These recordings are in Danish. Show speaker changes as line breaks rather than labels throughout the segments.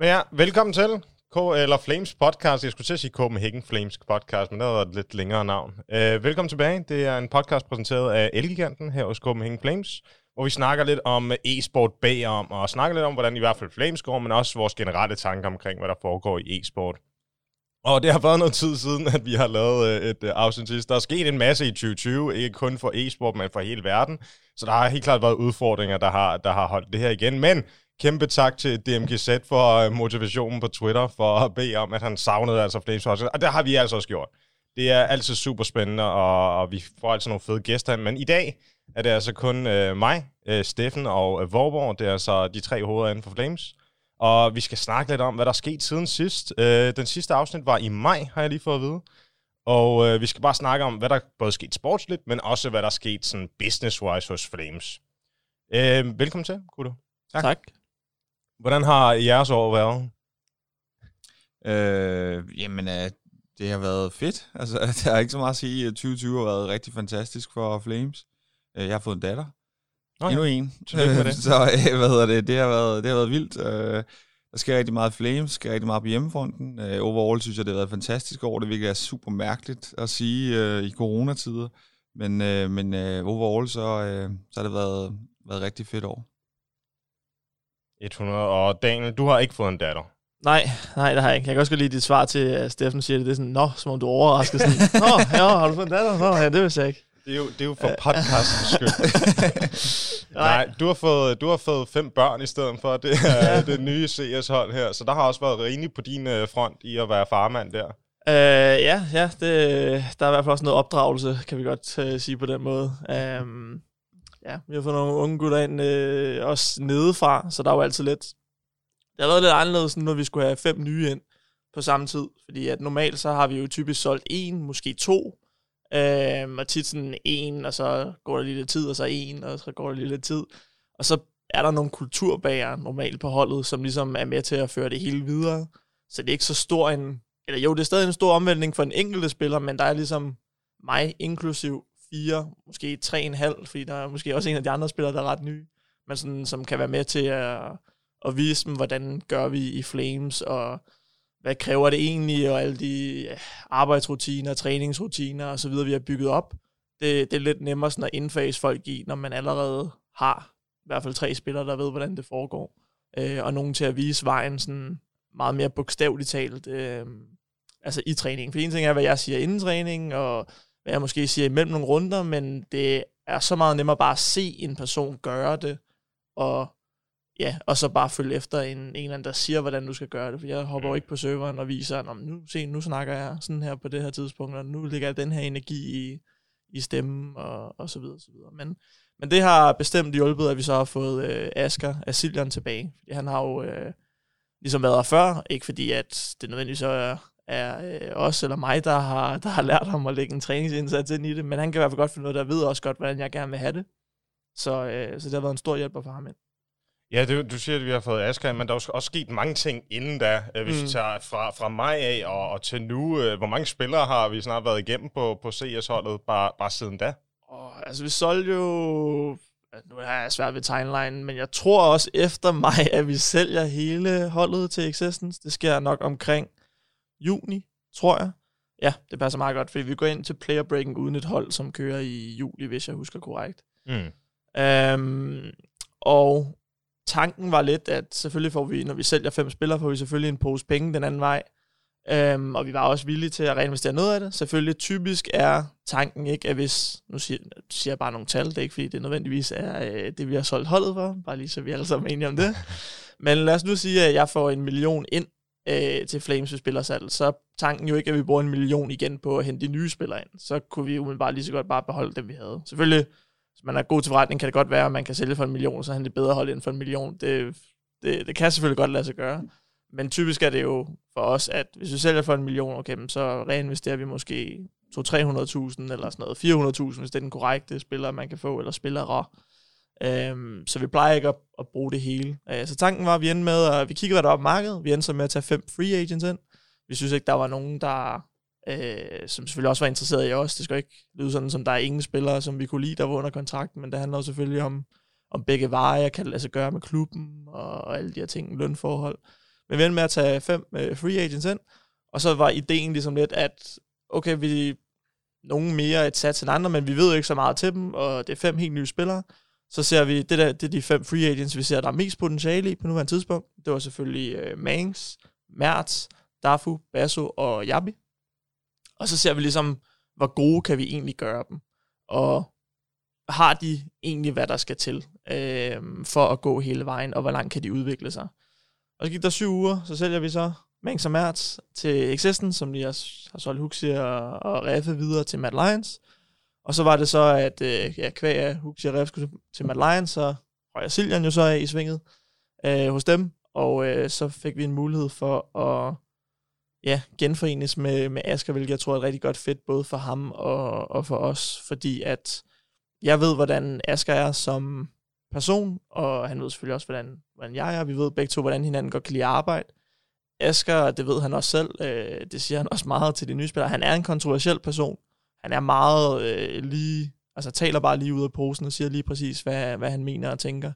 Men ja, velkommen til K eller Flames podcast. Jeg skulle til at sige Copenhagen Flames podcast, men det var et lidt længere navn. Uh, velkommen tilbage. Det er en podcast præsenteret af Elgiganten her hos Copenhagen Flames, hvor vi snakker lidt om e-sport bagom, og snakker lidt om, hvordan i hvert fald Flames går, men også vores generelle tanker omkring, hvad der foregår i e-sport. Og det har været noget tid siden, at vi har lavet øh, et øh, afsnit sidst. Der er sket en masse i 2020, ikke kun for e-sport, men for hele verden. Så der har helt klart været udfordringer, der har, der har holdt det her igen. Men kæmpe tak til DMGZ for øh, motivationen på Twitter, for at bede om, at han savnede altså Flames Hustle. Og det har vi altså også gjort. Det er altid super spændende, og, og vi får altså nogle fede gæster. Men i dag er det altså kun øh, mig, øh, Steffen og øh, Vorborg. Det er altså de tre hoveder inden for Flames. Og vi skal snakke lidt om, hvad der er sket siden sidst. Øh, den sidste afsnit var i maj, har jeg lige fået at vide. Og øh, vi skal bare snakke om, hvad der både er sket sportsligt, men også hvad der er sket sådan business-wise hos Flames. Øh, velkommen til, Kudo.
Tak. tak.
Hvordan har jeres år været?
Øh, jamen, øh, det har været fedt. Altså, der er ikke så meget at sige. 2020 har været rigtig fantastisk for Flames. Øh, jeg har fået en datter. Nå, Endnu ja. en. det. så øh, hvad hedder det? Det har været, det har været vildt. Øh, der sker rigtig meget Flames, sker rigtig meget på hjemmefronten. Øh, overall synes jeg, det har været et fantastisk år. Det virkelig er super mærkeligt at sige øh, i coronatider. Men, øh, men øh, overall, så, øh, så har det været, været et rigtig fedt år.
100. Og Daniel, du har ikke fået en datter.
Nej, nej, det har jeg ikke. Jeg kan også godt lide dit svar til, at Steffen siger det. Det er sådan, nå, som om du er overrasket. Sådan, nå, ja, har du fået en datter? Nå, ja, det vidste jeg ikke.
Det er jo, det er jo for podcastens skyld. Nej, du har, fået, du har fået fem børn i stedet for. Det ja. det nye CS-hold her. Så der har også været rimelig på din øh, front i at være farmand der.
Uh, ja, ja det, der er i hvert fald også noget opdragelse, kan vi godt uh, sige på den måde. Um, ja, vi har fået nogle unge gutter ind, øh, også nedefra, så der er jo altid lidt... Det har været lidt anderledes, når vi skulle have fem nye ind på samme tid. Fordi at normalt så har vi jo typisk solgt en, måske to, øh, og tit sådan en, og så går der lige lidt tid, og så en, og så går der lige lidt tid. Og så er der nogle kulturbager normalt på holdet, som ligesom er med til at føre det hele videre. Så det er ikke så stor en... Eller jo, det er stadig en stor omvæltning for en enkelte spiller, men der er ligesom mig inklusiv fire, måske tre en halv, fordi der er måske også en af de andre spillere, der er ret nye, men sådan, som kan være med til at, at vise dem, hvordan gør vi i Flames, og hvad kræver det egentlig, og alle de arbejdsrutiner, træningsrutiner og så videre, vi har bygget op. Det, det er lidt nemmere sådan at indfase folk i, når man allerede har i hvert fald tre spillere, der ved, hvordan det foregår. Øh, og nogen til at vise vejen sådan meget mere bogstaveligt talt øh, altså i træningen. For en ting er, hvad jeg siger inden træningen, og hvad jeg måske siger imellem nogle runder, men det er så meget nemmere bare at se en person gøre det, og ja, og så bare følge efter en, en eller anden, der siger, hvordan du skal gøre det. For jeg hopper jo mm. ikke på serveren og viser, at nu, se, nu snakker jeg sådan her på det her tidspunkt, og nu ligger jeg den her energi i, i stemmen, og, og så videre, så videre. Men, men det har bestemt hjulpet, at vi så har fået øh, Asger Asilian tilbage. Fordi han har jo øh, ligesom været der før, ikke fordi at det nødvendigvis er, er øh, os eller mig, der har, der har lært ham at lægge en træningsindsats ind i det, men han kan i hvert fald godt finde noget, der ved også godt, hvordan jeg gerne vil have det. Så, øh, så det har været en stor hjælp for ham ind.
Ja, det, du siger, at vi har fået Asger, men der er også sket mange ting inden da. Øh, hvis mm. vi tager fra, fra maj af og, og til nu, øh, hvor mange spillere har vi snart været igennem på, på CS-holdet bare, bare siden da?
Oh, altså, vi solgte jo... Nu har jeg svært ved timeline, men jeg tror også efter mig, at vi sælger hele holdet til Existence. Det sker nok omkring juni, tror jeg. Ja, det passer meget godt, fordi vi går ind til player breaking uden et hold, som kører i juli, hvis jeg husker korrekt. Mm. Um, og tanken var lidt, at selvfølgelig får vi, når vi sælger fem spillere, får vi selvfølgelig en pose penge den anden vej. Øhm, og vi var også villige til at reinvestere noget af det. Selvfølgelig typisk er tanken ikke, at hvis, nu siger, siger jeg bare nogle tal, det er ikke fordi det nødvendigvis er øh, det, vi har solgt holdet for, bare lige så vi alle sammen er enige om det. Men lad os nu sige, at jeg får en million ind øh, til Flames spillersalg, så tanken jo ikke, at vi bruger en million igen på at hente de nye spillere ind. Så kunne vi umiddelbart bare lige så godt bare beholde dem, vi havde. Selvfølgelig hvis man er god til forretning, kan det godt være, at man kan sælge for en million, så han det bedre holde ind for en million. Det, det, det kan selvfølgelig godt lade sig gøre. Men typisk er det jo for os, at hvis vi sælger for en million, okay, så reinvesterer vi måske 200-300.000 eller sådan noget, 400.000, hvis det er den korrekte spiller, man kan få, eller spillere. Øhm, så vi plejer ikke at, at bruge det hele. Øh, så tanken var, at vi endte med, at vi kiggede, hvad der var på markedet. Vi endte så med at tage fem free agents ind. Vi synes ikke, der var nogen, der øh, som selvfølgelig også var interesseret i os. Det skal ikke lyde sådan, som der er ingen spillere, som vi kunne lide, der var under kontrakt, men det handler jo selvfølgelig om, om begge veje, kan det lade sig gøre med klubben, og, og alle de her ting, lønforhold. Men vi endte med at tage fem øh, free agents ind, og så var ideen ligesom lidt, at okay, vi nogen mere et sats end andre, men vi ved jo ikke så meget til dem, og det er fem helt nye spillere. Så ser vi, det, der, det er de fem free agents, vi ser, der er mest potentiale i på nuværende tidspunkt. Det var selvfølgelig øh, Mangs, Mertz, Dafu, Basso og Jabi. Og så ser vi ligesom, hvor gode kan vi egentlig gøre dem. Og har de egentlig, hvad der skal til øh, for at gå hele vejen, og hvor langt kan de udvikle sig. Og så gik der syv uger, så sælger vi så Mangs og Mertz til Existen, som de har, har solgt Huxi og, og Reffe videre til Mad Lions. Og så var det så, at øh, ja, kvæg af Hug og skulle til Mad Lions, så røg Siljan jo så af i svinget øh, hos dem. Og øh, så fik vi en mulighed for at ja, genforenes med, med Asger, hvilket jeg tror er et rigtig godt fedt, både for ham og, og for os, fordi at jeg ved, hvordan Asger er som person, og han ved selvfølgelig også, hvordan, hvordan jeg er. Vi ved begge to, hvordan hinanden godt kan lide arbejde. Asger, det ved han også selv, øh, det siger han også meget til de nye spillere, han er en kontroversiel person. Han er meget øh, lige, altså taler bare lige ud af posen og siger lige præcis, hvad, hvad han mener og tænker.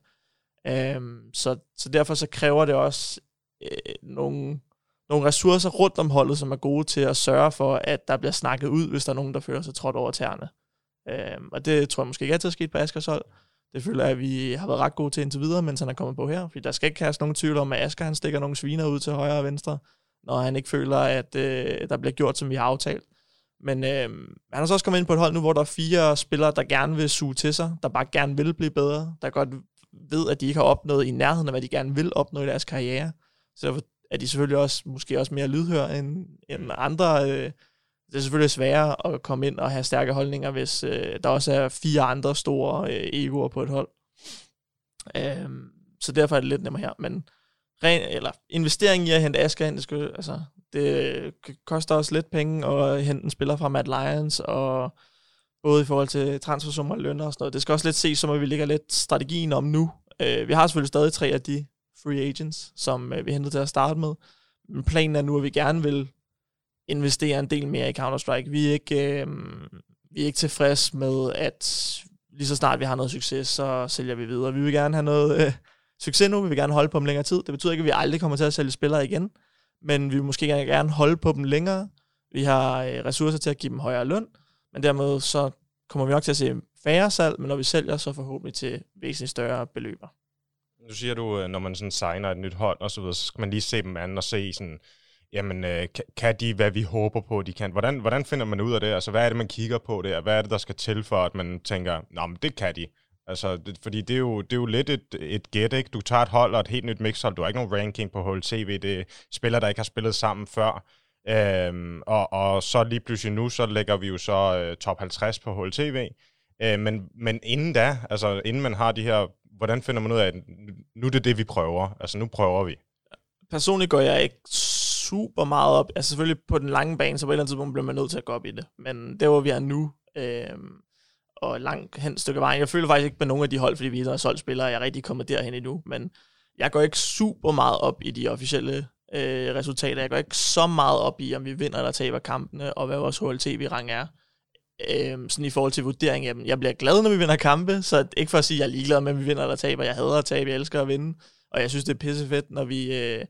Um, så, så derfor så kræver det også øh, nogle, nogle ressourcer rundt om holdet, som er gode til at sørge for, at der bliver snakket ud, hvis der er nogen, der føler sig trådt over tæerne. Um, og det tror jeg måske ikke altid er sket på Askers hold. Det føler jeg, at vi har været ret gode til indtil videre, mens han er kommet på her. Fordi der skal ikke kaste nogen tvivl om, at Asker han stikker nogle sviner ud til højre og venstre, når han ikke føler, at øh, der bliver gjort, som vi har aftalt. Men øh, han har så også kommet ind på et hold nu, hvor der er fire spillere, der gerne vil suge til sig, der bare gerne vil blive bedre, der godt ved, at de ikke har opnået i nærheden af, hvad de gerne vil opnå i deres karriere. Så derfor er de selvfølgelig også måske også mere lydhør end, end andre. Øh, det er selvfølgelig sværere at komme ind og have stærke holdninger, hvis øh, der også er fire andre store øh, egoer på et hold. Øh, så derfor er det lidt nemmere her. Men ren, eller investering i at hente Asger ind, det, skal, altså, det øh, koster også lidt penge at hente en spiller fra Mad Lions, og både i forhold til transfersummer og lønner og sådan noget. Det skal også lidt ses som, at vi ligger lidt strategien om nu. Øh, vi har selvfølgelig stadig tre af de free agents, som øh, vi hentede til at starte med. Men planen er nu, at vi gerne vil investere en del mere i Counter-Strike. Vi er ikke, øh, vi er ikke tilfreds med, at lige så snart vi har noget succes, så sælger vi videre. Vi vil gerne have noget øh, succes nu, vi vil gerne holde på dem længere tid. Det betyder ikke, at vi aldrig kommer til at sælge spillere igen, men vi vil måske gerne holde på dem længere. Vi har øh, ressourcer til at give dem højere løn, men dermed så kommer vi nok til at se færre salg, men når vi sælger, så forhåbentlig til væsentligt større beløber.
Nu siger du, øh, når man sådan signer et nyt hold og så videre, så skal man lige se dem an og se sådan, jamen, øh, kan de, hvad vi håber på, de kan? Hvordan, hvordan finder man ud af det? Altså, hvad er det, man kigger på der? Hvad er det, der skal til for, at man tænker, nå, men det kan de? Altså, det, fordi det er, jo, det er jo lidt et, et gæt, ikke? Du tager et hold og et helt nyt mixhold. Du har ikke nogen ranking på hold TV. Det er spillere, der ikke har spillet sammen før. Øhm, og, og så lige pludselig nu, så lægger vi jo så øh, top 50 på hold TV. Øh, men, men inden da, altså inden man har de her, hvordan finder man ud af, at nu er det det, vi prøver? Altså nu prøver vi.
Personligt går jeg ikke super meget op. Altså selvfølgelig på den lange bane, så på et eller andet tidspunkt bliver man nødt til at gå op i det. Men det hvor vi er nu, øh, og langt hen stykke vejen. Jeg føler faktisk ikke på nogen af de hold, fordi vi har solgt spillere, jeg er rigtig kommet derhen endnu. Men jeg går ikke super meget op i de officielle øh, resultater. Jeg går ikke så meget op i, om vi vinder eller taber kampene, og hvad vores HLTV-rang er. Øh, sådan i forhold til vurdering af dem. Jeg bliver glad, når vi vinder kampe, så ikke for at sige, at jeg er ligeglad med, om vi vinder eller taber. Jeg hader at tabe, jeg elsker at vinde. Og jeg synes, det er pissefedt, når vi, øh,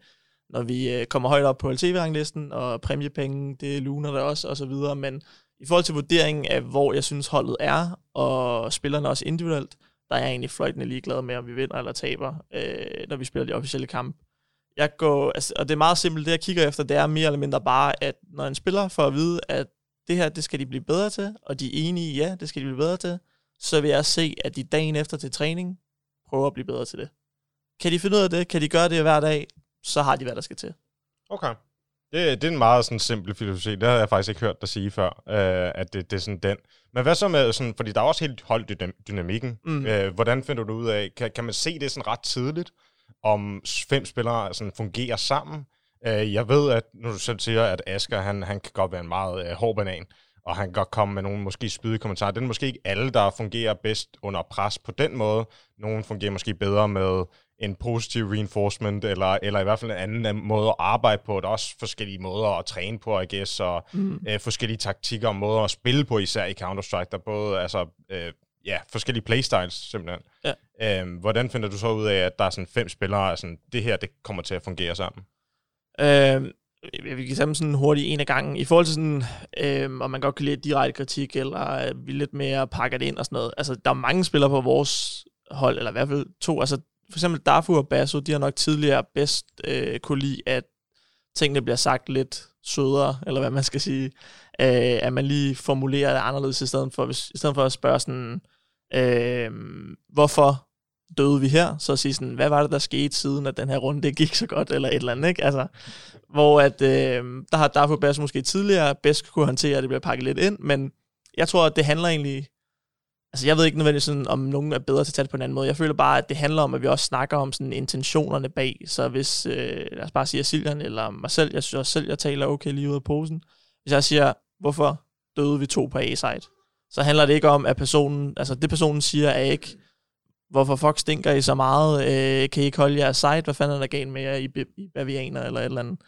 når vi øh, kommer højt op på LTV-ranglisten, og præmiepenge, det luner der også, og så videre. Men i forhold til vurderingen af, hvor jeg synes holdet er, og spillerne også individuelt, der er jeg egentlig fløjtende ligeglad med, om vi vinder eller taber, øh, når vi spiller de officielle kampe. Jeg går, altså, og det er meget simpelt, det jeg kigger efter, det er mere eller mindre bare, at når en spiller får at vide, at det her, det skal de blive bedre til, og de er enige ja, det skal de blive bedre til, så vil jeg se, at de dagen efter til træning prøver at blive bedre til det. Kan de finde ud af det? Kan de gøre det hver dag? Så har de, hvad der skal til.
Okay. Det, det er en meget sådan simpel filosofi. Det har jeg faktisk ikke hørt dig sige før, øh, at det, det er sådan den. Men hvad så med sådan, fordi der er også helt holdt dynamikken. Mm. Øh, hvordan finder du ud af, kan, kan man se det sådan ret tidligt, om fem spillere sådan fungerer sammen? Øh, jeg ved, at når du selv siger, at Asger, han, han kan godt være en meget øh, hård banan, og han kan godt komme med nogle måske spydige kommentarer. Det er måske ikke alle, der fungerer bedst under pres på den måde. Nogle fungerer måske bedre med en positiv reinforcement, eller, eller i hvert fald en anden måde at arbejde på. Der er også forskellige måder at træne på, I guess, og mm. øh, forskellige taktikker og måder at spille på, især i Counter-Strike. Der er både altså, øh, ja, forskellige playstyles, simpelthen. Ja. Øh, hvordan finder du så ud af, at der er sådan fem spillere, sådan, det her det kommer til at fungere sammen?
Øh, vi kan tage sådan hurtigt en af gangen. I forhold til sådan, øh, om man godt kan lide direkte kritik, eller vi lidt mere pakker det ind og sådan noget. Altså, der er mange spillere på vores hold, eller i hvert fald to. Altså, for eksempel Dafu og Basso, de har nok tidligere bedst øh, kunne lide, at tingene bliver sagt lidt sødere, eller hvad man skal sige. Øh, at man lige formulerer det anderledes, i stedet for, hvis, i stedet for at spørge sådan, øh, hvorfor døde vi her, så at sige sådan, hvad var det, der skete siden, at den her runde det gik så godt, eller et eller andet, ikke? Altså, hvor at, øh, der har Darfur Bass måske tidligere bedst kunne håndtere, at det bliver pakket lidt ind, men jeg tror, at det handler egentlig, altså jeg ved ikke nødvendigvis sådan, om nogen er bedre til at tage det på en anden måde. Jeg føler bare, at det handler om, at vi også snakker om sådan intentionerne bag. Så hvis, øh, lad os bare sige Siljan eller mig selv, jeg synes også selv, jeg taler okay lige ud af posen. Hvis jeg siger, hvorfor døde vi to på A-site? så handler det ikke om, at personen, altså det personen siger, er ikke, hvorfor fuck stinker I så meget? Øh, kan I ikke holde jeres site? Hvad fanden er der galt med jer i, i bavianer eller et eller andet?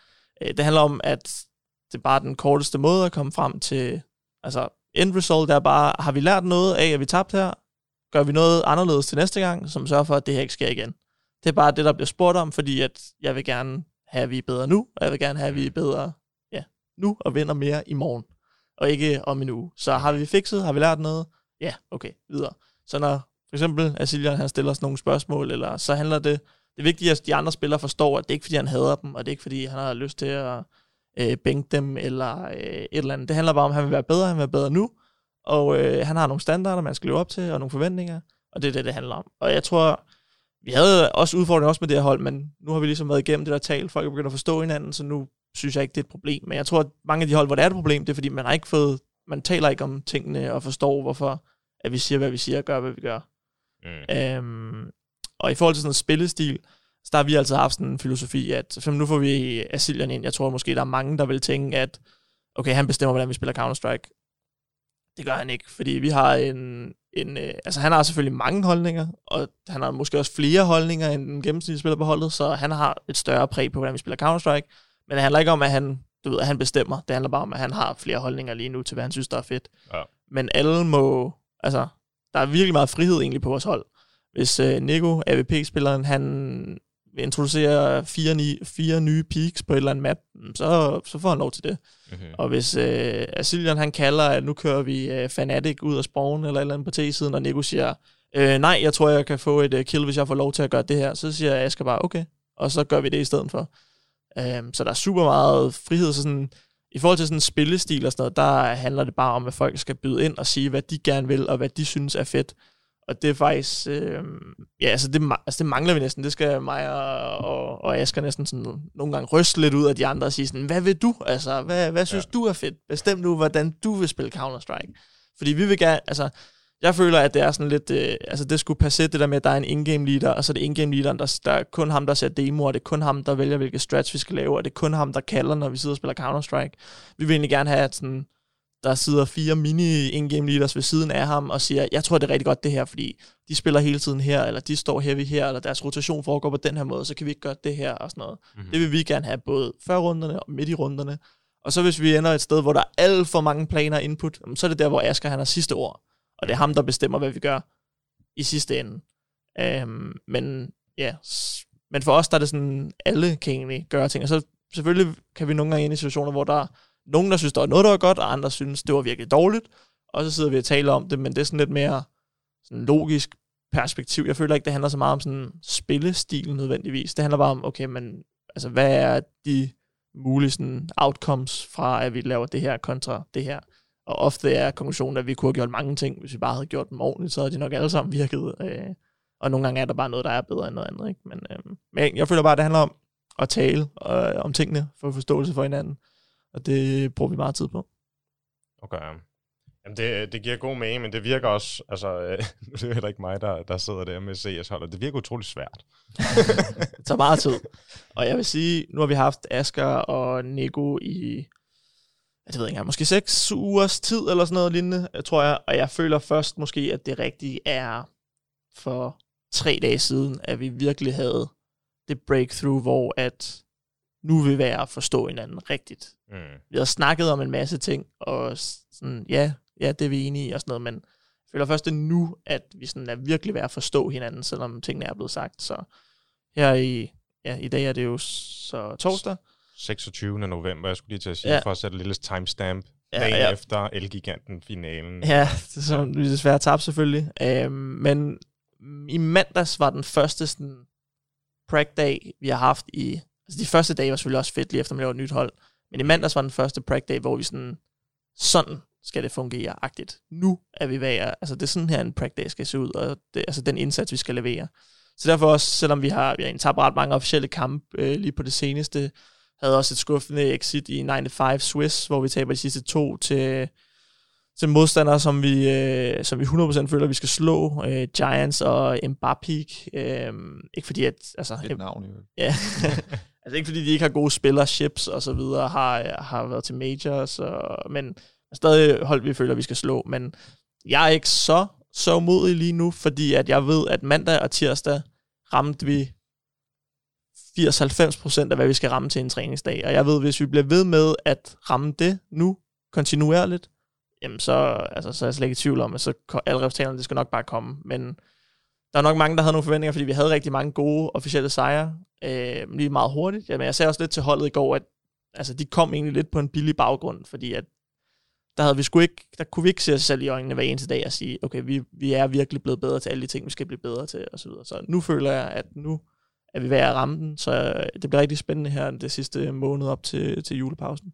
Øh, det handler om, at det er bare den korteste måde at komme frem til, altså end result er bare, har vi lært noget af, at vi tabte her? Gør vi noget anderledes til næste gang, som sørger for, at det her ikke sker igen? Det er bare det, der bliver spurgt om, fordi at jeg vil gerne have, at vi er bedre nu, og jeg vil gerne have, at vi er bedre ja, nu og vinder mere i morgen, og ikke om en uge. Så har vi fikset, har vi lært noget? Ja, okay, videre. Så når for eksempel Asilian han stiller os nogle spørgsmål, eller så handler det, det er vigtigt, at de andre spillere forstår, at det er ikke fordi, han hader dem, og det er ikke fordi, han har lyst til at øh, bænke dem, eller øh, et eller andet. Det handler bare om, at han vil være bedre, han vil være bedre nu, og øh, han har nogle standarder, man skal leve op til, og nogle forventninger, og det er det, det handler om. Og jeg tror, vi havde også udfordringer også med det her hold, men nu har vi ligesom været igennem det der tal, folk er begyndt at forstå hinanden, så nu synes jeg ikke, det er et problem. Men jeg tror, at mange af de hold, hvor det er et problem, det er fordi, man har ikke fået, man taler ikke om tingene og forstår, hvorfor at vi siger, hvad vi siger og gør, hvad vi gør. Mm. Øhm, og i forhold til sådan noget spillestil, så der har vi altid haft sådan en filosofi, at for nu får vi Asilian ind. Jeg tror måske, der er mange, der vil tænke, at okay, han bestemmer, hvordan vi spiller Counter-Strike. Det gør han ikke, fordi vi har en, en øh, altså han har selvfølgelig mange holdninger, og han har måske også flere holdninger, end den gennemsnitlige spiller på holdet, så han har et større præg på, hvordan vi spiller Counter-Strike. Men det handler ikke om, at han, du ved, at han bestemmer. Det handler bare om, at han har flere holdninger lige nu til, hvad han synes, der er fedt. Ja. Men alle må, altså, der er virkelig meget frihed egentlig på vores hold. Hvis øh, Nico, AVP-spilleren, han vil introducere fire, ni, fire nye peaks på et eller andet map, mm, så, så får han lov til det. Okay. Og hvis øh, Asilian han kalder, at nu kører vi øh, Fanatic ud af spawn eller et eller andet på T-siden, og Nico siger, øh, nej, jeg tror, jeg kan få et øh, kill, hvis jeg får lov til at gøre det her, så siger jeg, skal bare, okay, og så gør vi det i stedet for. Øh, så der er super meget frihed, så sådan, i forhold til sådan spillestil og sådan noget, der handler det bare om, at folk skal byde ind og sige, hvad de gerne vil, og hvad de synes er fedt. Og det er faktisk, øh, ja, altså det, altså det mangler vi næsten. Det skal mig og, og, og Asger næsten sådan nogle gange ryste lidt ud af de andre og sige sådan, hvad vil du? Altså, hvad, hvad synes ja. du er fedt? Bestem nu, hvordan du vil spille Counter-Strike. Fordi vi vil gerne, altså, jeg føler, at det er sådan lidt, øh, altså det skulle passe det der med, at der er en in-game leader, og så er det in-game leaderen, der, der er kun ham, der ser demoer, det er kun ham, der vælger, hvilke strats vi skal lave, og det er kun ham, der kalder, når vi sidder og spiller Counter-Strike. Vi vil egentlig gerne have, at sådan, der sidder fire mini in-game leaders ved siden af ham og siger, jeg tror, det er rigtig godt det her, fordi de spiller hele tiden her, eller de står heavy her, eller deres rotation foregår på den her måde, så kan vi ikke gøre det her og sådan noget. Mm-hmm. Det vil vi gerne have både før runderne og midt i runderne. Og så hvis vi ender et sted, hvor der er alt for mange planer input, så er det der, hvor Asger han har sidste ord. Og det er ham, der bestemmer, hvad vi gør i sidste ende. Øhm, men ja, men for os, der er det sådan, alle kan egentlig gøre ting. Og så selvfølgelig kan vi nogle gange ind i situationer, hvor der er nogen, der synes, der var noget, der var godt, og andre synes, det var virkelig dårligt. Og så sidder vi og taler om det, men det er sådan lidt mere sådan logisk perspektiv. Jeg føler ikke, det handler så meget om sådan spillestil nødvendigvis. Det handler bare om, okay, men altså, hvad er de mulige sådan, outcomes fra, at vi laver det her kontra det her? Og ofte er konklusionen, at vi kunne have gjort mange ting, hvis vi bare havde gjort dem ordentligt, så havde de nok alle sammen virket. Øh, og nogle gange er der bare noget, der er bedre end noget andet. Ikke? Men, øh, men jeg føler bare, at det handler om at tale øh, om tingene, for forståelse for hinanden. Og det bruger vi meget tid på.
Okay. Jamen det, det giver god mening, men det virker også, altså, øh, det er heller ikke mig, der, der sidder der med CS-holdet, det virker utrolig svært.
det tager meget tid. Og jeg vil sige, nu har vi haft Asker og Nico i det ved jeg ikke måske seks ugers tid eller sådan noget lignende, tror jeg. Og jeg føler først måske, at det rigtige er for tre dage siden, at vi virkelig havde det breakthrough, hvor at nu vil være at forstå hinanden rigtigt. Mm. Vi har snakket om en masse ting, og sådan, ja, ja, det er vi enige i og sådan noget, men jeg føler først det nu, at vi sådan er virkelig ved at forstå hinanden, selvom tingene er blevet sagt. Så her i, ja, i dag er det jo så torsdag,
26. november, jeg skulle lige til at sige, ja. for at sætte et lille timestamp ja, dagen ja. efter Elgiganten-finalen.
Ja, det er så vi desværre tabte selvfølgelig. Øhm, men i mandags var den første sådan, prag-dag, vi har haft i... Altså de første dage var selvfølgelig også fedt, lige efter man lavede et nyt hold. Men i mandags var den første prag-dag, hvor vi sådan... Sådan skal det fungere-agtigt. Nu er vi at... Altså det er sådan her en prag-dag skal se ud, og det, altså den indsats, vi skal levere. Så derfor også, selvom vi har, vi har tabt ret mange officielle kampe øh, lige på det seneste, havde også et skuffende exit i 95 Swiss, hvor vi taber de sidste to til, til modstandere, som vi, øh, som vi 100% føler, vi skal slå. Øh, Giants og Mbappé. Øh, ikke fordi, at... Altså,
Et navn, jo.
Ja. altså ikke fordi, de ikke har gode spillerships og så videre, har, har været til majors, og, men stadig hold, vi føler, vi skal slå. Men jeg er ikke så, så modig lige nu, fordi at jeg ved, at mandag og tirsdag ramte vi 80-90% af, hvad vi skal ramme til en træningsdag. Og jeg ved, hvis vi bliver ved med at ramme det nu, kontinuerligt, jamen så, altså, så er jeg slet ikke i tvivl om, at så alle resultaterne, det skal nok bare komme. Men der er nok mange, der havde nogle forventninger, fordi vi havde rigtig mange gode officielle sejre, øh, lige meget hurtigt. Jamen, jeg sagde også lidt til holdet i går, at altså, de kom egentlig lidt på en billig baggrund, fordi at der, havde vi sgu ikke, der kunne vi ikke se os selv i øjnene hver eneste dag og sige, okay, vi, vi er virkelig blevet bedre til alle de ting, vi skal blive bedre til, og så videre. Så nu føler jeg, at nu er vi ved at ramme den, så øh, det bliver rigtig spændende her det sidste måned op til, til julepausen.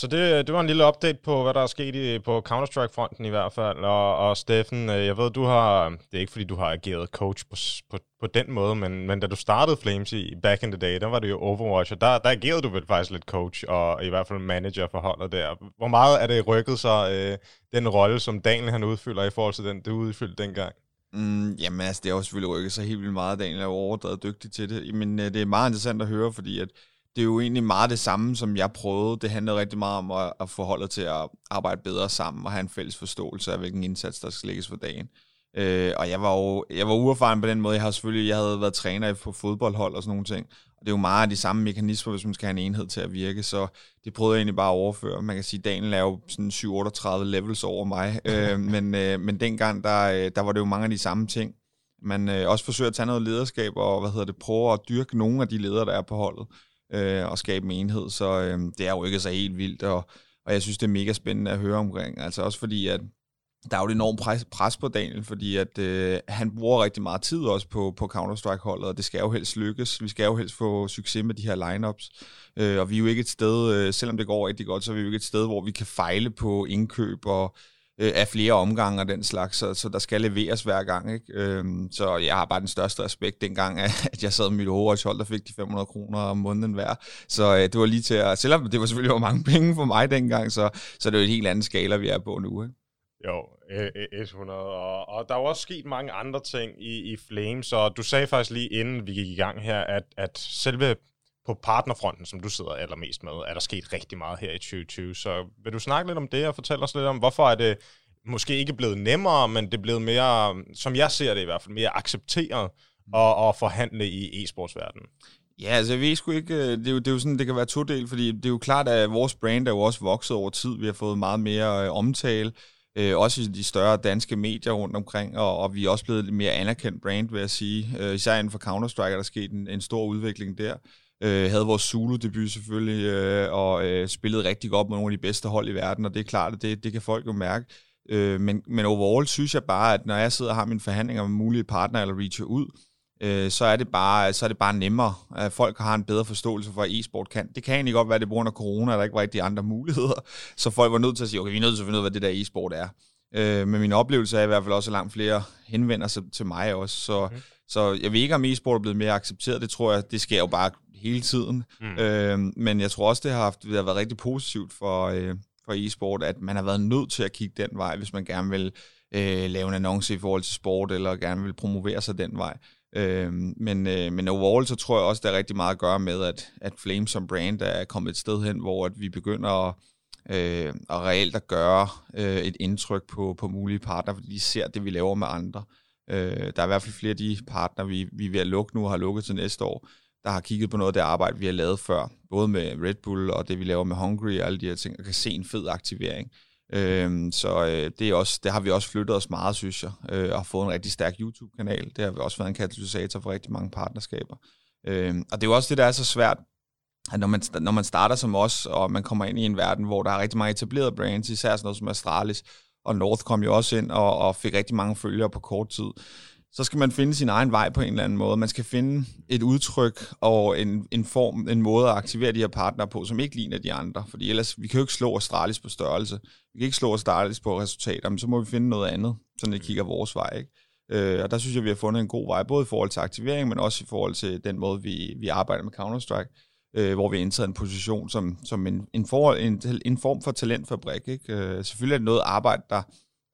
Så det, det var en lille update på, hvad der er sket i, på Counter-Strike-fronten i hvert fald. Og, og Steffen, øh, jeg ved, du har, det er ikke fordi, du har ageret coach på, på, på den måde, men, men da du startede Flames i back in the day, der var det jo Overwatch, og der, der agerede du vel faktisk lidt coach, og i hvert fald manager for holdet der. Hvor meget er det rykket så, øh, den rolle, som Daniel han udfylder i forhold til den, du udfyldte dengang?
Mm, jamen altså, det har jo selvfølgelig rykket sig helt vildt meget. Daniel er jo overdrevet dygtig til det. Men øh, det er meget interessant at høre, fordi at det er jo egentlig meget det samme, som jeg prøvede. Det handler rigtig meget om at, at få holdet til at arbejde bedre sammen og have en fælles forståelse af, hvilken indsats, der skal lægges for dagen. Uh, og jeg var jo jeg var uerfaren på den måde. Jeg har selvfølgelig jeg havde været træner på fodboldhold og sådan nogle ting. Og det er jo meget af de samme mekanismer, hvis man skal have en enhed til at virke, så det prøvede jeg egentlig bare at overføre. Man kan sige, at Daniel er jo sådan 7-38 levels over mig, øh, men, øh, men dengang, der, øh, der var det jo mange af de samme ting. Man øh, også forsøger at tage noget lederskab og hvad hedder det, prøve at dyrke nogle af de ledere, der er på holdet, øh, og skabe en enhed, så øh, det er jo ikke så helt vildt, og, og jeg synes, det er mega spændende at høre omkring. Altså også fordi, at der er jo et enormt pres, pres på Daniel, fordi at øh, han bruger rigtig meget tid også på, på Counter-Strike-holdet, og det skal jo helst lykkes. Vi skal jo helst få succes med de her lineups. Øh, og vi er jo ikke et sted, øh, selvom det går rigtig godt, så er vi jo ikke et sted, hvor vi kan fejle på indkøb og øh, af flere omgange og den slags, så, så der skal leveres hver gang. Ikke? Øhm, så jeg har bare den største respekt dengang, at jeg sad med mit overhold, der fik de 500 kroner om måneden hver. Så øh, det var lige til at, selvom det var selvfølgelig var mange penge for mig dengang, så, så det er jo et helt andet skala, vi er på nu. Ikke?
Jo, e- e- 100. Og, og der er jo også sket mange andre ting i, i Flames, og du sagde faktisk lige inden vi gik i gang her, at, at selve på partnerfronten, som du sidder allermest med, er der sket rigtig meget her i 2020. Så vil du snakke lidt om det og fortælle os lidt om, hvorfor er det måske ikke blevet nemmere, men det er blevet mere, som jeg ser det i hvert fald, mere accepteret at, at forhandle i e-sportsverdenen?
Ja, altså jeg ved sgu ikke, øh, det er, jo, det er jo sådan, det kan være to del, fordi det er jo klart, at vores brand er jo også vokset over tid. Vi har fået meget mere øh, omtale, øh, også i de større danske medier rundt omkring, og, og vi er også blevet et mere anerkendt brand, vil jeg sige. Øh, især inden for Counter-Strike er der sket en, en stor udvikling der. Øh, havde vores Zulu-debut selvfølgelig, øh, og øh, spillede rigtig godt med nogle af de bedste hold i verden, og det er klart, at det, det kan folk jo mærke. Øh, men, men overall synes jeg bare, at når jeg sidder og har mine forhandlinger med mulige partnere eller reacher ud, øh, så er det bare så er det bare nemmere, at folk har en bedre forståelse for, at e-sport kan. Det kan egentlig godt være, at det på grund af corona, at der ikke var rigtig andre muligheder, så folk var nødt til at sige, okay, vi er nødt til at finde ud af, hvad det der e-sport er. Øh, men min oplevelse er i hvert fald også, at langt flere henvender sig til mig også, så, mm. så jeg ved ikke, om e-sport er blevet mere accepteret, det tror jeg, det sker jo bare hele tiden. Mm. Øh, men jeg tror også, det har, haft, det har været rigtig positivt for, øh, for e-sport, at man har været nødt til at kigge den vej, hvis man gerne vil øh, lave en annonce i forhold til sport, eller gerne vil promovere sig den vej. Øh, men, øh, men overall, så tror jeg også, der er rigtig meget at gøre med, at, at Flame som brand er kommet et sted hen, hvor at vi begynder at, øh, at reelt at gøre øh, et indtryk på, på mulige partnere, fordi de ser det, vi laver med andre. Øh, der er i hvert fald flere af de partnere, vi, vi er ved at lukke nu og har lukket til næste år, der har kigget på noget af det arbejde, vi har lavet før, både med Red Bull og det, vi laver med Hungry og alle de her ting, og kan se en fed aktivering. Øhm, så øh, det, er også, det har vi også flyttet os meget, synes jeg, øh, og fået en rigtig stærk YouTube-kanal. Det har vi også været en katalysator for rigtig mange partnerskaber. Øhm, og det er jo også det, der er så svært at når man, når man starter som os, og man kommer ind i en verden, hvor der er rigtig mange etablerede brands, især sådan noget som Astralis, og North kom jo også ind og, og fik rigtig mange følgere på kort tid, så skal man finde sin egen vej på en eller anden måde. Man skal finde et udtryk og en, en form, en måde at aktivere de her partnere på, som ikke ligner de andre. Fordi ellers, vi kan jo ikke slå Astralis på størrelse. Vi kan ikke slå Astralis på resultater, men så må vi finde noget andet, så vi kigger vores vej. Ikke? Øh, og der synes jeg, vi har fundet en god vej, både i forhold til aktivering, men også i forhold til den måde, vi, vi arbejder med Counter-Strike øh, hvor vi har indtaget en position som, som en, en, for, en, en form for talentfabrik. Ikke? Øh, selvfølgelig er det noget arbejde, der,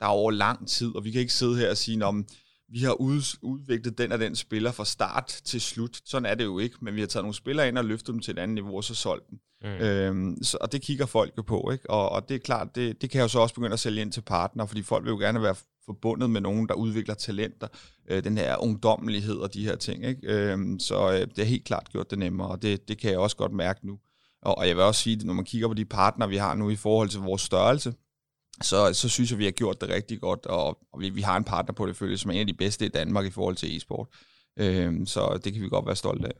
der er over lang tid, og vi kan ikke sidde her og sige, om vi har ud, udviklet den og den spiller fra start til slut. Sådan er det jo ikke, men vi har taget nogle spillere ind og løftet dem til et andet niveau, og så solgt dem. Mm. Øhm, så, og det kigger folk jo på, ikke? Og, og det er klart, det, det kan jeg jo så også begynde at sælge ind til partner, fordi folk vil jo gerne være forbundet med nogen, der udvikler talenter, øh, den her ungdommelighed og de her ting. Ikke? Øh, så øh, det har helt klart gjort det nemmere, og det, det kan jeg også godt mærke nu. Og, og jeg vil også sige, at når man kigger på de partner, vi har nu i forhold til vores størrelse, så, så synes jeg, vi har gjort det rigtig godt, og, og vi, vi har en partner på det følge, som er en af de bedste i Danmark i forhold til e-sport. Øh, så det kan vi godt være stolte af.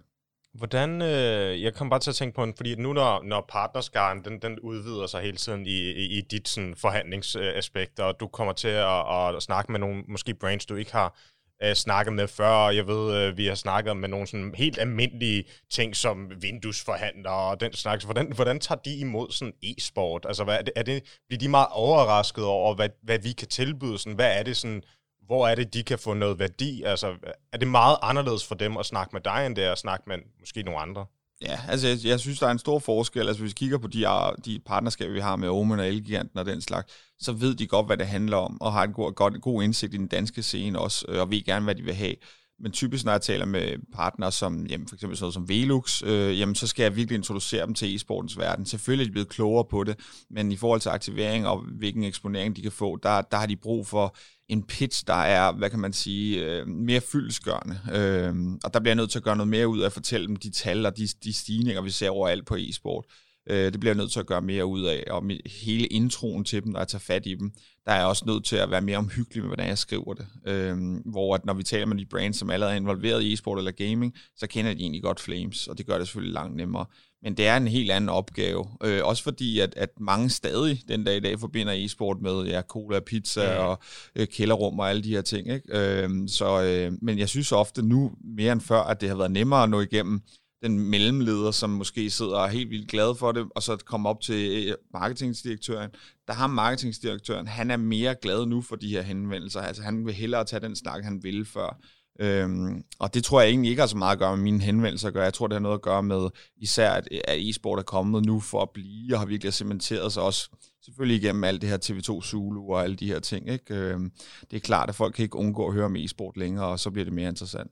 Hvordan, øh, jeg kom bare til at tænke på, en, fordi nu når, når partnerskaren, den, den udvider sig hele tiden i, i, i dit sådan, forhandlingsaspekt, og du kommer til at, at snakke med nogle, måske brands, du ikke har øh, snakket med før, og jeg ved, øh, vi har snakket med nogle sådan helt almindelige ting, som vinduesforhandlere og den slags. Hvordan, hvordan tager de imod sådan e-sport? Altså, hvad er det, er det, bliver de meget overrasket over, hvad, hvad vi kan tilbyde? Sådan, hvad er det sådan, hvor er det, de kan få noget værdi? Altså, er det meget anderledes for dem at snakke med dig, end det er at snakke med måske nogle andre?
Ja, altså jeg, jeg synes, der er en stor forskel. Altså hvis vi kigger på de, de partnerskaber, vi har med Omen og Elgiganten og den slags, så ved de godt, hvad det handler om, og har en god, god, god indsigt i den danske scene også, øh, og ved gerne, hvad de vil have. Men typisk, når jeg taler med partnere som jamen, for eksempel sådan som Velux, øh, jamen, så skal jeg virkelig introducere dem til e-sportens verden. Selvfølgelig er de blevet klogere på det, men i forhold til aktivering og hvilken eksponering de kan få, der, der har de brug for en pitch, der er, hvad kan man sige, øh, mere fyldesgørende. Øh, og der bliver jeg nødt til at gøre noget mere ud af at fortælle dem de tal og de, de stigninger, vi ser overalt på e-sport. Øh, det bliver jeg nødt til at gøre mere ud af, og hele introen til dem, og at tage fat i dem, der er jeg også nødt til at være mere omhyggelig med, hvordan jeg skriver det. Øh, hvor at når vi taler med de brands, som allerede er involveret i e-sport eller gaming, så kender de egentlig godt Flames, og det gør det selvfølgelig langt nemmere. Men det er en helt anden opgave. Øh, også fordi, at, at mange stadig den dag i dag forbinder e-sport med ja, cola, pizza ja. og øh, kælderrum og alle de her ting. Ikke? Øh, så, øh, men jeg synes ofte nu mere end før, at det har været nemmere at nå igennem den mellemleder, som måske sidder helt vildt glad for det, og så komme op til øh, marketingdirektøren. Der har marketingdirektøren, han er mere glad nu for de her henvendelser. Altså han vil hellere tage den snak, han ville før. Øhm, og det tror jeg egentlig ikke har så meget at gøre med mine henvendelser at gøre. Jeg tror, det har noget at gøre med især, at, at e-sport er kommet nu for at blive, og har virkelig cementeret sig også selvfølgelig igennem alt det her TV2 Zulu og alle de her ting. Ikke? Øhm, det er klart, at folk kan ikke undgå at høre om e-sport længere, og så bliver det mere interessant.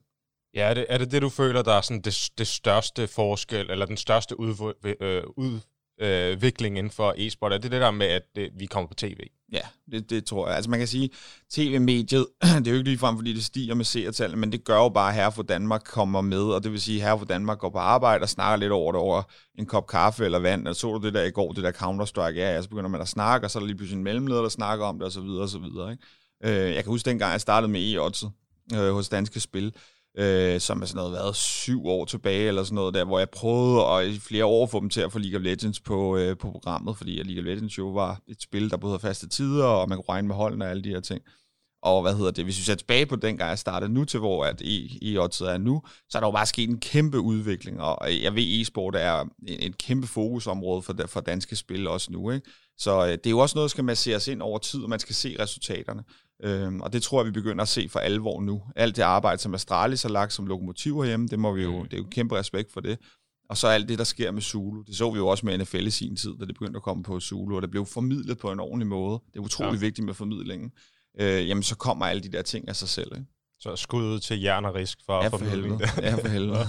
Ja, er det, er det det, du føler, der er sådan det, det største forskel, eller den største øh, ud, øh, udvikling inden for e-sport? Er det det der med, at det, vi kommer på tv?
Ja, det, det tror jeg. Altså man kan sige, tv-mediet, det er jo ikke ligefrem, fordi det stiger med seertallet, men det gør jo bare, at Herre for Danmark kommer med, og det vil sige, at Herre for Danmark går på arbejde og snakker lidt over det over en kop kaffe eller vand, og så du det der i går, det der Counter-Strike, ja, så begynder man at snakke, og så er der lige pludselig en mellemleder, der snakker om det, og så videre, og så videre. Ikke? Øh, jeg kan huske dengang, jeg startede med e-oddset øh, hos Danske Spil, øh, som er sådan noget været syv år tilbage, eller sådan noget der, hvor jeg prøvede at i flere år få dem til at få League of Legends på, øh, på programmet, fordi League of Legends jo var et spil, der både havde faste tider, og man kunne regne med holdene og alle de her ting. Og hvad hedder det, hvis vi ser tilbage på den gang, jeg startede nu til, hvor at i, i er nu, så er der jo bare sket en kæmpe udvikling, og jeg ved, e-sport er et kæmpe fokusområde for, for danske spil også nu, ikke? Så øh, det er jo også noget, der skal masseres ind over tid, og man skal se resultaterne. Øhm, og det tror jeg, vi begynder at se for alvor nu. Alt det arbejde, som Astralis har lagt som lokomotiv herhjemme, det, må vi jo, mm. det er jo kæmpe respekt for det. Og så alt det, der sker med Zulu. Det så vi jo også med NFL i sin tid, da det begyndte at komme på Zulu, og det blev formidlet på en ordentlig måde. Det er utrolig ja. vigtigt med formidlingen. Øh, jamen, så kommer alle de der ting af sig selv. Ikke?
Så skud til jern og risk for,
ja, for helvede. Ja, for helvede.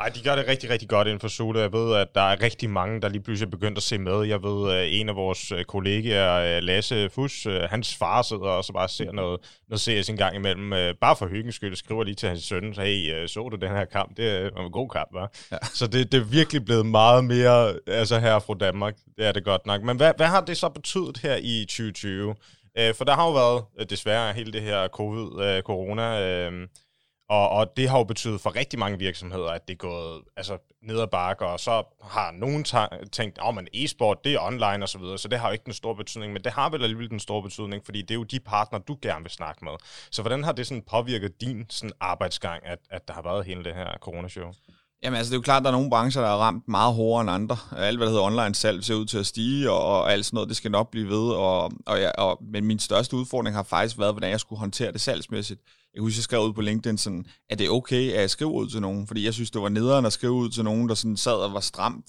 Ej, de gør det rigtig, rigtig godt inden for Solo. Jeg ved, at der er rigtig mange, der lige pludselig er begyndt at se med. Jeg ved, at en af vores øh, kollegaer, øh, Lasse Fus, øh, hans far sidder og så bare ser noget, noget CS en gang imellem. Bare for hyggens skyld, skriver lige til hans søn, hey, så du den her kamp? Det var en god kamp, var. Ja. Så det, det er virkelig blevet meget mere altså her fra Danmark. Det er det godt nok. Men hvad, hvad har det så betydet her i 2020? For der har jo været desværre hele det her covid, corona, og, og det har jo betydet for rigtig mange virksomheder, at det er gået altså, ned ad bakke, og så har nogen tænkt, at oh, men e-sport, det er online og så videre, så det har jo ikke den store betydning, men det har vel alligevel den store betydning, fordi det er jo de partner, du gerne vil snakke med. Så hvordan har det sådan påvirket din sådan arbejdsgang, at, at der har været hele det her coronashow?
Jamen altså, det er jo klart, at der er nogle brancher, der er ramt meget hårdere end andre. Alt, hvad der hedder online salg, ser ud til at stige, og, og alt sådan noget, det skal nok blive ved. Og, og, ja, og, men min største udfordring har faktisk været, hvordan jeg skulle håndtere det salgsmæssigt. Jeg husker, jeg skrev ud på LinkedIn sådan, er det okay, at jeg skriver ud til nogen? Fordi jeg synes, det var nederen at skrive ud til nogen, der sådan sad og var stramt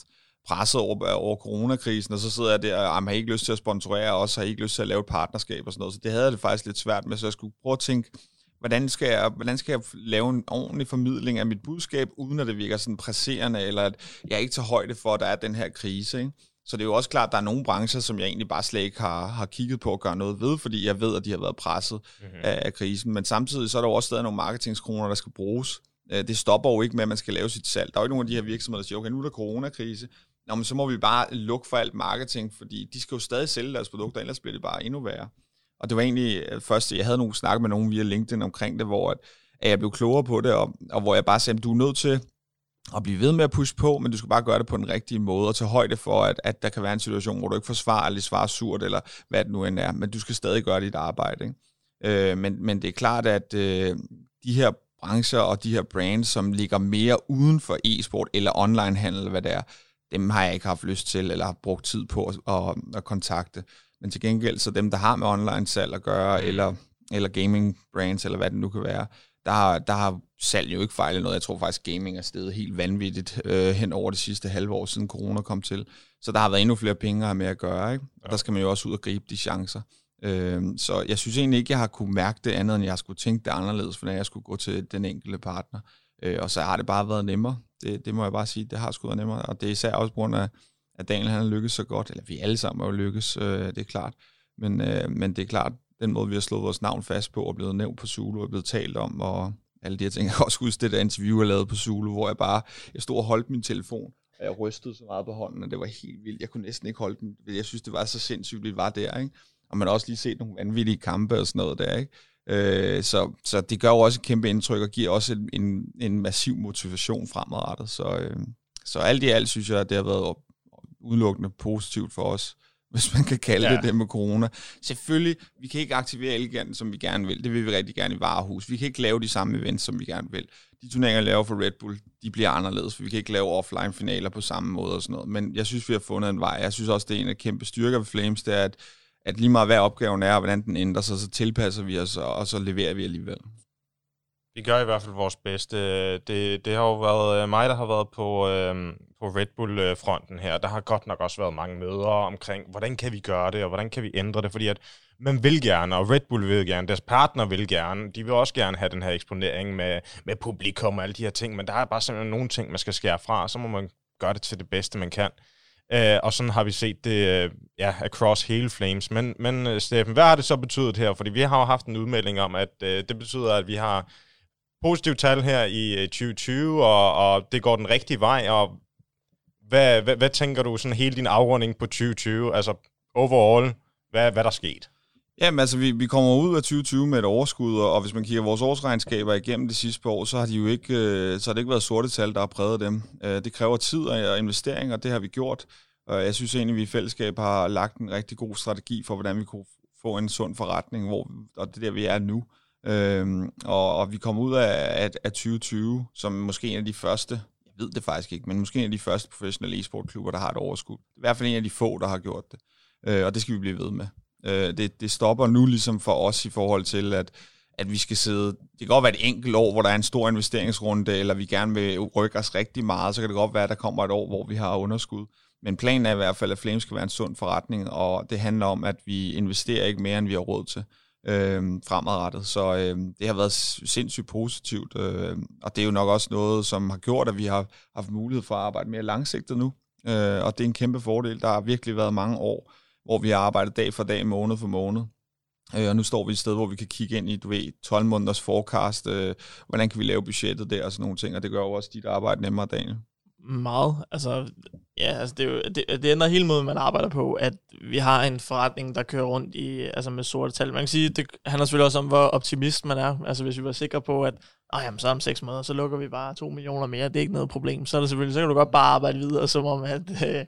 presset over, over coronakrisen, og så sidder jeg der, og har ikke lyst til at sponsorere os, har ikke lyst til at lave et partnerskab og sådan noget. Så det havde jeg det faktisk lidt svært med, så jeg skulle prøve at tænke, hvordan skal, jeg, hvordan skal jeg lave en ordentlig formidling af mit budskab, uden at det virker sådan presserende, eller at jeg ikke tager højde for, at der er den her krise. Ikke? Så det er jo også klart, at der er nogle brancher, som jeg egentlig bare slet ikke har, har kigget på at gøre noget ved, fordi jeg ved, at de har været presset mm-hmm. af, af krisen. Men samtidig så er der jo også stadig nogle marketingskroner, der skal bruges. Øh, det stopper jo ikke med, at man skal lave sit salg. Der er jo ikke nogen af de her virksomheder, der siger, okay, nu er der coronakrise. Nå, men så må vi bare lukke for alt marketing, fordi de skal jo stadig sælge deres produkter, ellers bliver det bare endnu værre. Og det var egentlig øh, først, jeg havde nogle snak med nogen via LinkedIn omkring det, hvor at, at jeg blev klogere på det, og, og hvor jeg bare sagde, at du er nødt til at blive ved med at pushe på, men du skal bare gøre det på den rigtige måde, og tage højde for, at, at der kan være en situation, hvor du ikke får svar, eller svarer surt, eller hvad det nu end er, men du skal stadig gøre dit arbejde. Ikke? Øh, men, men det er klart, at øh, de her brancher og de her brands, som ligger mere uden for e-sport eller online-handel, hvad det er, dem har jeg ikke haft lyst til, eller har brugt tid på at, at, at kontakte. Men til gengæld, så dem, der har med online salg at gøre, mm. eller, eller gaming brands, eller hvad det nu kan være, der har, der har salg jo ikke fejlet noget. Jeg tror faktisk, gaming er stedet helt vanvittigt øh, hen over det sidste halve år, siden corona kom til. Så der har været endnu flere penge at med at gøre. Ikke? Og ja. der skal man jo også ud og gribe de chancer. Øh, så jeg synes egentlig ikke, jeg har kunne mærke det andet, end jeg skulle tænke det anderledes, for jeg skulle gå til den enkelte partner. Øh, og så har det bare været nemmere. Det, det må jeg bare sige, det har sgu været nemmere. Og det er især også på grund af at Daniel han har lykkes så godt, eller vi alle sammen har jo lykkes, øh, det er klart. Men, øh, men det er klart, den måde, vi har slået vores navn fast på, og blevet nævnt på Zulu, og blevet talt om, og alle de her ting. Jeg kan også huske det der interview, jeg lavede på Zulu, hvor jeg bare, jeg stod og holdt min telefon, og jeg rystede så meget på hånden, og det var helt vildt. Jeg kunne næsten ikke holde den. Jeg synes, det var så sindssygt, vi var der, ikke? Og man har også lige set nogle vanvittige kampe og sådan noget der, ikke? Øh, så, så det gør jo også et kæmpe indtryk, og giver også en, en massiv motivation fremadrettet. Så, øh, så alt i alt synes jeg, at det har været udelukkende positivt for os, hvis man kan kalde ja. det det med corona. Selvfølgelig, vi kan ikke aktivere Elgiganten, som vi gerne vil. Det vil vi rigtig gerne i varehus. Vi kan ikke lave de samme events, som vi gerne vil. De turneringer, vi laver for Red Bull, de bliver anderledes, for vi kan ikke lave offline-finaler på samme måde og sådan noget. Men jeg synes, vi har fundet en vej. Jeg synes også, det er en af kæmpe styrker ved Flames, det er, at, at lige meget hvad opgaven er, og hvordan den ændrer sig, så tilpasser vi os, og så leverer vi alligevel.
Vi gør i hvert fald vores bedste. Det, det har jo været øh, mig, der har været på, øh, på Red Bull-fronten øh, her. Der har godt nok også været mange møder omkring, hvordan kan vi gøre det, og hvordan kan vi ændre det, fordi at man vil gerne, og Red Bull vil gerne, deres partner vil gerne, de vil også gerne have den her eksponering med, med publikum og alle de her ting, men der er bare simpelthen nogle ting, man skal skære fra, og så må man gøre det til det bedste, man kan. Øh, og sådan har vi set det øh, ja, across hele Flames. Men, men Steffen, hvad har det så betydet her? Fordi vi har jo haft en udmelding om, at øh, det betyder, at vi har positivt tal her i øh, 2020, og, og det går den rigtige vej, og hvad, hvad, hvad tænker du, sådan hele din afrunding på 2020, altså overall, hvad, hvad der sket?
Jamen altså, vi, vi kommer ud af 2020 med et overskud, og hvis man kigger vores årsregnskaber igennem de sidste par år, så har, de jo ikke, øh, så har det ikke været sorte tal, der har præget dem. Øh, det kræver tid og investeringer, og det har vi gjort. Og jeg synes egentlig, at vi i fællesskab har lagt en rigtig god strategi for, hvordan vi kunne få en sund forretning, hvor, og det er der, vi er nu. Øhm, og, og vi kommer ud af, af, af 2020 som måske en af de første, jeg ved det faktisk ikke, men måske en af de første professionelle e-sportklubber, der har et overskud. I hvert fald en af de få, der har gjort det. Øh, og det skal vi blive ved med. Øh, det, det stopper nu ligesom for os i forhold til, at, at vi skal sidde... Det kan godt være et enkelt år, hvor der er en stor investeringsrunde, eller vi gerne vil rykke os rigtig meget, så kan det godt være, at der kommer et år, hvor vi har underskud. Men planen er i hvert fald, at Flames skal være en sund forretning, og det handler om, at vi investerer ikke mere, end vi har råd til øh, fremadrettet. Så øh, det har været sindssygt positivt, øh, og det er jo nok også noget, som har gjort, at vi har haft mulighed for at arbejde mere langsigtet nu, øh, og det er en kæmpe fordel. Der har virkelig været mange år, hvor vi har arbejdet dag for dag, måned for måned. Øh, og nu står vi et sted, hvor vi kan kigge ind i, du ved, 12 måneders forecast, øh, hvordan kan vi lave budgettet der og sådan nogle ting, og det gør jo også dit arbejde nemmere, Daniel.
Meget. Altså, Ja, altså det, er jo, det, det ændrer hele måden, man arbejder på, at vi har en forretning, der kører rundt i, altså med sorte tal. Man kan sige, det handler selvfølgelig også om, hvor optimist man er. Altså hvis vi var sikre på, at oh, jamen, så om seks måneder, så lukker vi bare to millioner mere, det er ikke noget problem. Så er det selvfølgelig, så kan du godt bare arbejde videre, som om, at øh, der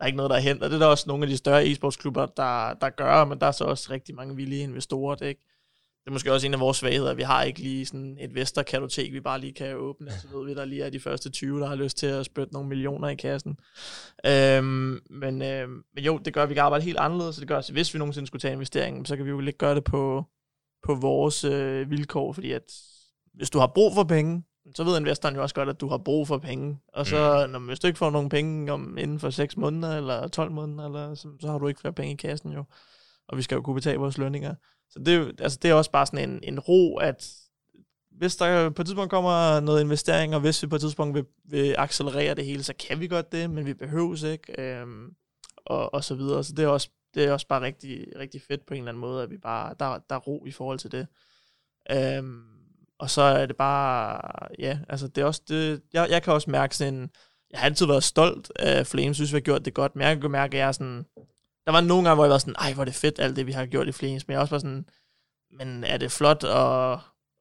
er ikke noget, der er hent. Og det er der også nogle af de større e-sportsklubber, der, der gør, men der er så også rigtig mange villige investorer, det ikke? Det er måske også en af vores svagheder. Vi har ikke lige sådan et Vesterkartotek, vi bare lige kan åbne. Så ved vi, der lige er de første 20, der har lyst til at spytte nogle millioner i kassen. Øhm, men, øhm, men jo, det gør, at vi kan arbejde helt anderledes. Så det gør, at hvis vi nogensinde skulle tage investeringen, så kan vi jo ikke gøre det på, på vores øh, vilkår. Fordi at hvis du har brug for penge, så ved investoren jo også godt, at du har brug for penge. Og så, mm. når, hvis du ikke får nogen penge om, inden for 6 måneder, eller 12 måneder, eller, så, så har du ikke flere penge i kassen jo. Og vi skal jo kunne betale vores lønninger. Så det, altså, det er også bare sådan en, en ro, at hvis der på et tidspunkt kommer noget investering, og hvis vi på et tidspunkt vil, vil accelerere det hele, så kan vi godt det, men vi behøves ikke, øhm, og, og så videre. Så det er også, det er også bare rigtig, rigtig fedt på en eller anden måde, at vi bare, der, der er ro i forhold til det. Øhm, og så er det bare, ja, altså det er også, det, jeg, jeg kan også mærke sådan, jeg har altid været stolt af Flames, synes vi har gjort det godt, men jeg kan mærke, at jeg er sådan, der var nogle gange, hvor jeg var sådan, ej, hvor er det fedt, alt det, vi har gjort i Flames. Men jeg også var sådan, men er det flot at,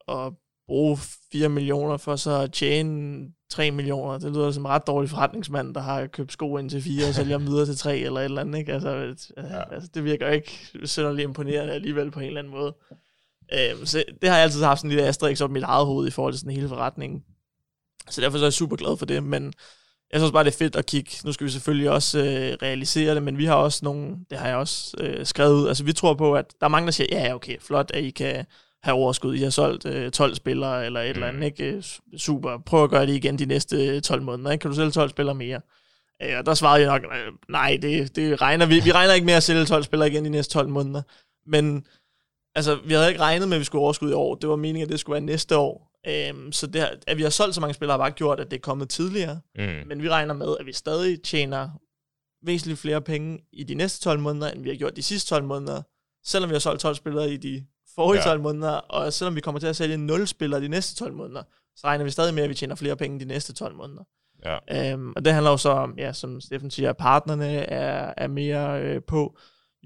at bruge 4 millioner for så at tjene 3 millioner? Det lyder som en ret dårlig forretningsmand, der har købt sko ind til 4 og sælger dem videre til 3 eller et eller andet. Ikke? Altså, ja. altså, det virker ikke synderligt imponerende alligevel på en eller anden måde. Øhm, så det har jeg altid haft sådan en lille asterix op mit eget hoved i forhold til sådan hele forretningen. Så derfor så er jeg super glad for det, men jeg synes bare, det er fedt at kigge. Nu skal vi selvfølgelig også øh, realisere det, men vi har også nogle, det har jeg også øh, skrevet ud. Altså vi tror på, at der er mange, der siger, ja, okay, flot, at I kan have overskud. I har solgt øh, 12 spillere eller et mm. eller andet, ikke? Øh, super. Prøv at gøre det igen de næste 12 måneder, ikke? Kan du sælge 12 spillere mere? Øh, og der svarede jeg nok, nej, det, det regner vi. Vi regner ikke med at sælge 12 spillere igen de næste 12 måneder. Men altså, vi havde ikke regnet med, at vi skulle overskud i år. Det var meningen, at det skulle være næste år. Øhm, så det, at vi har solgt så mange spillere har bare gjort, at det er kommet tidligere. Mm. Men vi regner med, at vi stadig tjener væsentligt flere penge i de næste 12 måneder, end vi har gjort de sidste 12 måneder. Selvom vi har solgt 12 spillere i de forrige ja. 12 måneder, og selvom vi kommer til at sælge 0 spillere de næste 12 måneder, så regner vi stadig med, at vi tjener flere penge de næste 12 måneder. Ja. Øhm, og det handler jo så om, ja, som Steffen siger, at partnerne er, er mere øh, på.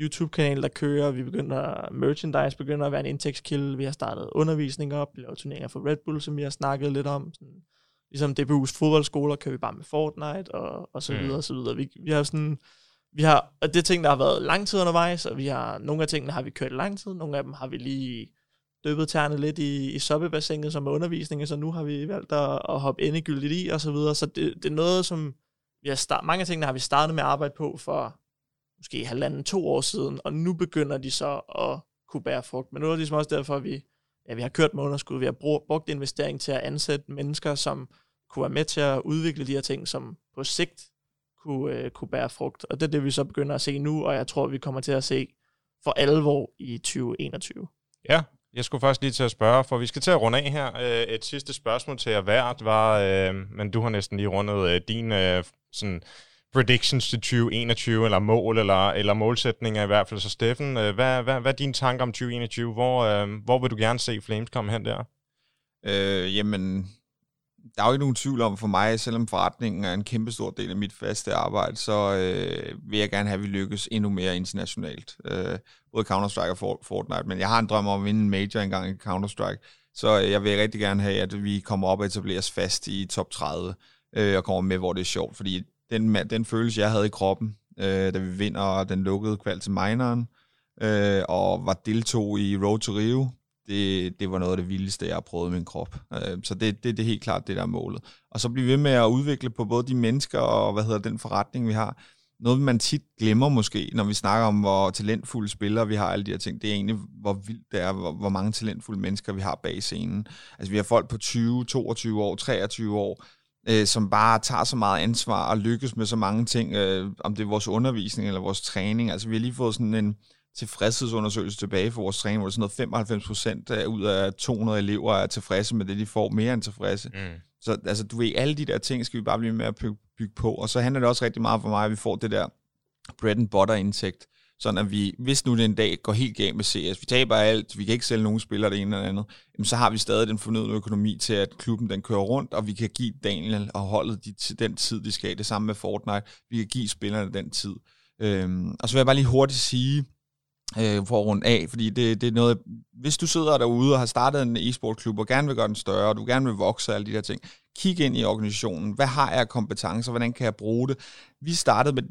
YouTube-kanal, der kører. Vi begynder, merchandise begynder at være en indtægtskilde. Vi har startet undervisning op. Vi laver turneringer for Red Bull, som vi har snakket lidt om. Sådan, ligesom DBU's fodboldskoler kører vi bare med Fortnite og, og så mm. videre og så videre. Vi, vi har sådan, vi har, og det er ting, der har været lang tid undervejs, og vi har, nogle af tingene har vi kørt lang tid, nogle af dem har vi lige døbet tærne lidt i, i soppebassinet som er undervisning, så nu har vi valgt at, at hoppe endegyldigt i, og så videre. Så det, det er noget, som vi har start, mange af tingene har vi startet med at arbejde på for måske halvanden, to år siden, og nu begynder de så at kunne bære frugt. Men nu er det ligesom også derfor, at vi, ja, vi har kørt med underskud. Vi har brugt investering til at ansætte mennesker, som kunne være med til at udvikle de her ting, som på sigt kunne, øh, kunne bære frugt. Og det er det, vi så begynder at se nu, og jeg tror, vi kommer til at se for alvor i 2021.
Ja, jeg skulle faktisk lige til at spørge, for vi skal til at runde af her. Øh, et sidste spørgsmål til jer hvert var, øh, men du har næsten lige rundet øh, din øh, sådan predictions til 2021, eller mål, eller, eller målsætninger i hvert fald. Så Steffen, øh, hvad, hvad, hvad er dine tanker om 2021? Hvor, øh, hvor vil du gerne se Flames komme hen der?
Øh, jamen, der er jo ikke nogen tvivl om for mig, selvom forretningen er en kæmpe stor del af mit faste arbejde, så øh, vil jeg gerne have, at vi lykkes endnu mere internationalt. Øh, både Counter-Strike og Fortnite, men jeg har en drøm om at vinde en major engang i Counter-Strike, så øh, jeg vil rigtig gerne have, at vi kommer op og etableres fast i top 30, øh, og kommer med, hvor det er sjovt, fordi den, den følelse, jeg havde i kroppen, øh, da vi vinder den lukkede kval til mineren, øh, og var deltog i Road to Rio, det, det var noget af det vildeste, jeg har prøvet i min krop. Øh, så det, det, det er helt klart det, der er målet. Og så blive ved med at udvikle på både de mennesker og hvad hedder den forretning, vi har. Noget, man tit glemmer måske, når vi snakker om, hvor talentfulde spillere vi har, alle de her ting, det er egentlig, hvor vildt det er, hvor, hvor mange talentfulde mennesker vi har bag scenen. Altså, vi har folk på 20, 22 år, 23 år, øh, som bare tager så meget ansvar og lykkes med så mange ting, øh, om det er vores undervisning eller vores træning. Altså vi har lige fået sådan en tilfredshedsundersøgelse tilbage for vores træning, hvor sådan noget 95 procent ud af 200 elever er tilfredse med det, de får, mere end tilfredse. Mm. Så altså, du ved, alle de der ting skal vi bare blive med at bygge, bygge på, og så handler det også rigtig meget for mig, at vi får det der bread and butter indtægt, sådan at vi, hvis nu den dag går helt galt med CS, vi taber alt, vi kan ikke sælge nogen spillere det ene eller andet, jamen, så har vi stadig den fornødne økonomi til, at klubben den kører rundt, og vi kan give Daniel og holdet de, den tid, de skal. Det samme med Fortnite. Vi kan give spillerne den tid. Øhm, og så vil jeg bare lige hurtigt sige, øh, for at runde af, fordi det, det er noget, hvis du sidder derude og har startet en e-sportklub og gerne vil gøre den større, og du gerne vil vokse og alle de der ting, kig ind i organisationen. Hvad har jeg kompetencer? Hvordan kan jeg bruge det? Vi startede med,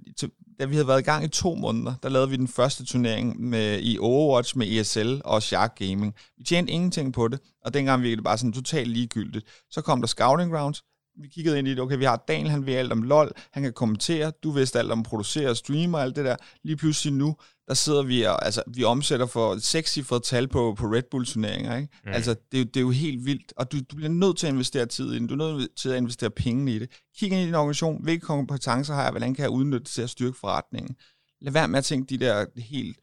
da vi havde været i gang i to måneder, der lavede vi den første turnering med, i Overwatch med ESL og Shark Gaming. Vi tjente ingenting på det, og dengang virkede det bare sådan totalt ligegyldigt. Så kom der Scouting Grounds, vi kiggede ind i det, okay, vi har Daniel, han ved alt om LoL, han kan kommentere, du vidste alt om at producere og streame og alt det der. Lige pludselig nu, der sidder vi og, altså, vi omsætter for sekscifret tal på, på Red Bull-turneringer, ikke? Mm. Altså, det er, jo, det er jo helt vildt, og du, du bliver nødt til at investere tid i det, du er nødt til at investere penge i det. Kig ind i din organisation, hvilke kompetencer har jeg, hvordan kan jeg udnytte det til at styrke forretningen? Lad være med at tænke de der helt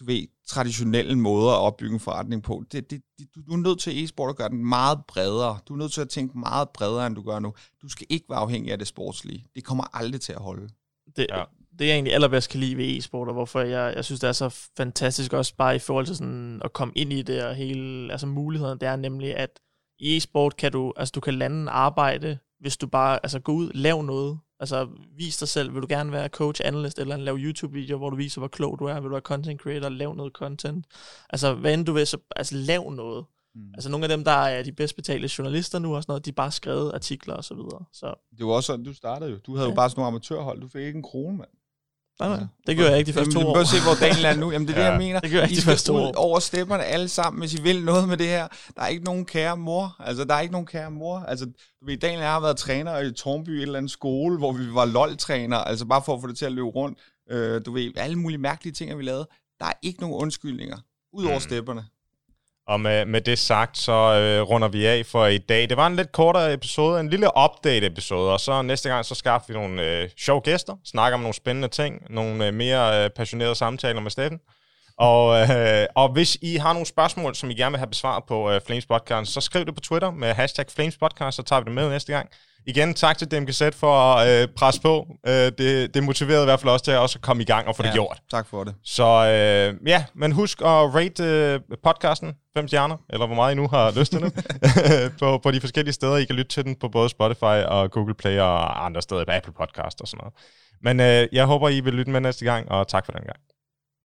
du ved, traditionelle måder at opbygge en forretning på. Det, det, det, du er nødt til e-sport at gøre den meget bredere. Du er nødt til at tænke meget bredere, end du gør nu. Du skal ikke være afhængig af det sportslige. Det kommer aldrig til at holde.
Det, ja. Det jeg egentlig allerbedst kan lide ved e-sport, og hvorfor jeg, jeg synes, det er så fantastisk også bare i forhold til sådan at komme ind i det og hele altså mulighederne, det er nemlig, at i e-sport kan du, altså du kan lande arbejde, hvis du bare altså gå ud, lav noget, Altså, vis dig selv. Vil du gerne være coach, analyst, eller lave YouTube-videoer, hvor du viser, hvor klog du er? Vil du være content creator, lav noget content? Altså, hvad end du vil, så altså, lav noget. Mm. Altså, nogle af dem, der er de bedst betalte journalister nu, og sådan noget, de bare skrevet artikler og så videre. Så.
Det var også sådan, du startede jo. Du havde ja. jo bare sådan nogle amatørhold. Du fik ikke en krone, mand.
Nej, nej. Det gør jeg ikke de første
Jamen,
to år.
se, hvor Daniel er nu. Jamen, det er ja. det, jeg mener.
Det gør jeg ikke de første to år.
over stepperne alle sammen, hvis I vil noget med det her. Der er ikke nogen kære mor. Altså, der er ikke nogen kære mor. Altså, du ved, Daniel har været træner i Tornby, et eller andet skole, hvor vi var LOL-træner, altså bare for at få det til at løbe rundt. Øh, du ved, alle mulige mærkelige ting, vi lavede. Der er ikke nogen undskyldninger, ud over mm. stepperne.
Og med, med det sagt, så øh, runder vi af for i dag. Det var en lidt kortere episode, en lille update-episode, og så næste gang, så skaffer vi nogle øh, sjove gæster, snakker om nogle spændende ting, nogle øh, mere øh, passionerede samtaler med Steffen. Og, øh, og hvis I har nogle spørgsmål, som I gerne vil have besvaret på øh, Flames Podcast, så skriv det på Twitter med hashtag Flames Podcast, så tager vi det med næste gang. Igen, tak til DMGZ for at øh, presse på. Øh, det, det motiverede i hvert fald også til at også komme i gang og få ja, det gjort.
Tak for det.
Så øh, ja, men husk at rate øh, podcasten fem stjerner, eller hvor meget I nu har lyst til det, på, på de forskellige steder. I kan lytte til den på både Spotify og Google Play og andre steder, på Apple Podcast og sådan noget. Men øh, jeg håber, I vil lytte med næste gang, og tak for den gang.